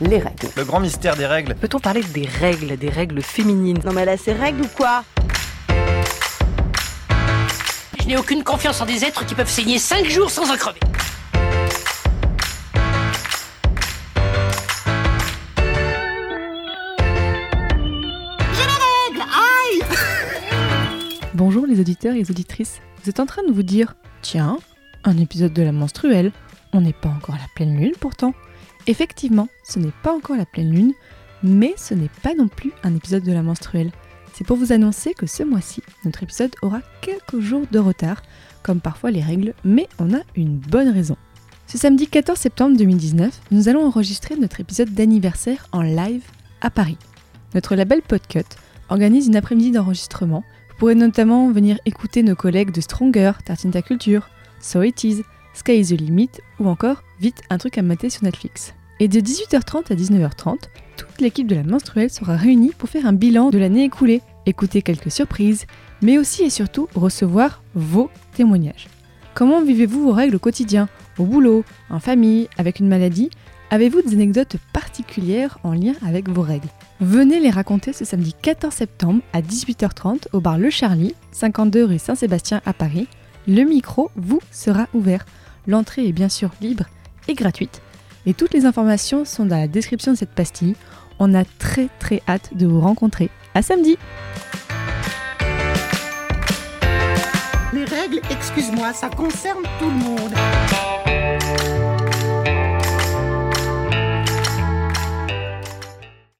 les règles. Le grand mystère des règles. Peut-on parler des règles, des règles féminines? Non mais a ses règles ou quoi? Je n'ai aucune confiance en des êtres qui peuvent saigner 5 jours sans en crever. Bonjour les auditeurs et les auditrices. Vous êtes en train de vous dire Tiens, un épisode de la menstruelle, on n'est pas encore à la pleine lune pourtant. Effectivement, ce n'est pas encore la pleine lune, mais ce n'est pas non plus un épisode de la menstruelle. C'est pour vous annoncer que ce mois-ci, notre épisode aura quelques jours de retard, comme parfois les règles, mais on a une bonne raison. Ce samedi 14 septembre 2019, nous allons enregistrer notre épisode d'anniversaire en live à Paris. Notre label Podcut organise une après-midi d'enregistrement. Vous pourrez notamment venir écouter nos collègues de Stronger, Tartine ta Culture, So It Is, Sky is the Limit ou encore Vite un truc à mater sur Netflix. Et de 18h30 à 19h30, toute l'équipe de la menstruelle sera réunie pour faire un bilan de l'année écoulée, écouter quelques surprises, mais aussi et surtout recevoir vos témoignages. Comment vivez-vous vos règles au quotidien, au boulot, en famille, avec une maladie? Avez-vous des anecdotes particulières en lien avec vos règles? Venez les raconter ce samedi 14 septembre à 18h30 au bar Le Charlie, 52 rue Saint-Sébastien à Paris. Le micro vous sera ouvert. L'entrée est bien sûr libre et gratuite. Et toutes les informations sont dans la description de cette pastille. On a très très hâte de vous rencontrer. À samedi Les règles, excuse-moi, ça concerne tout le monde.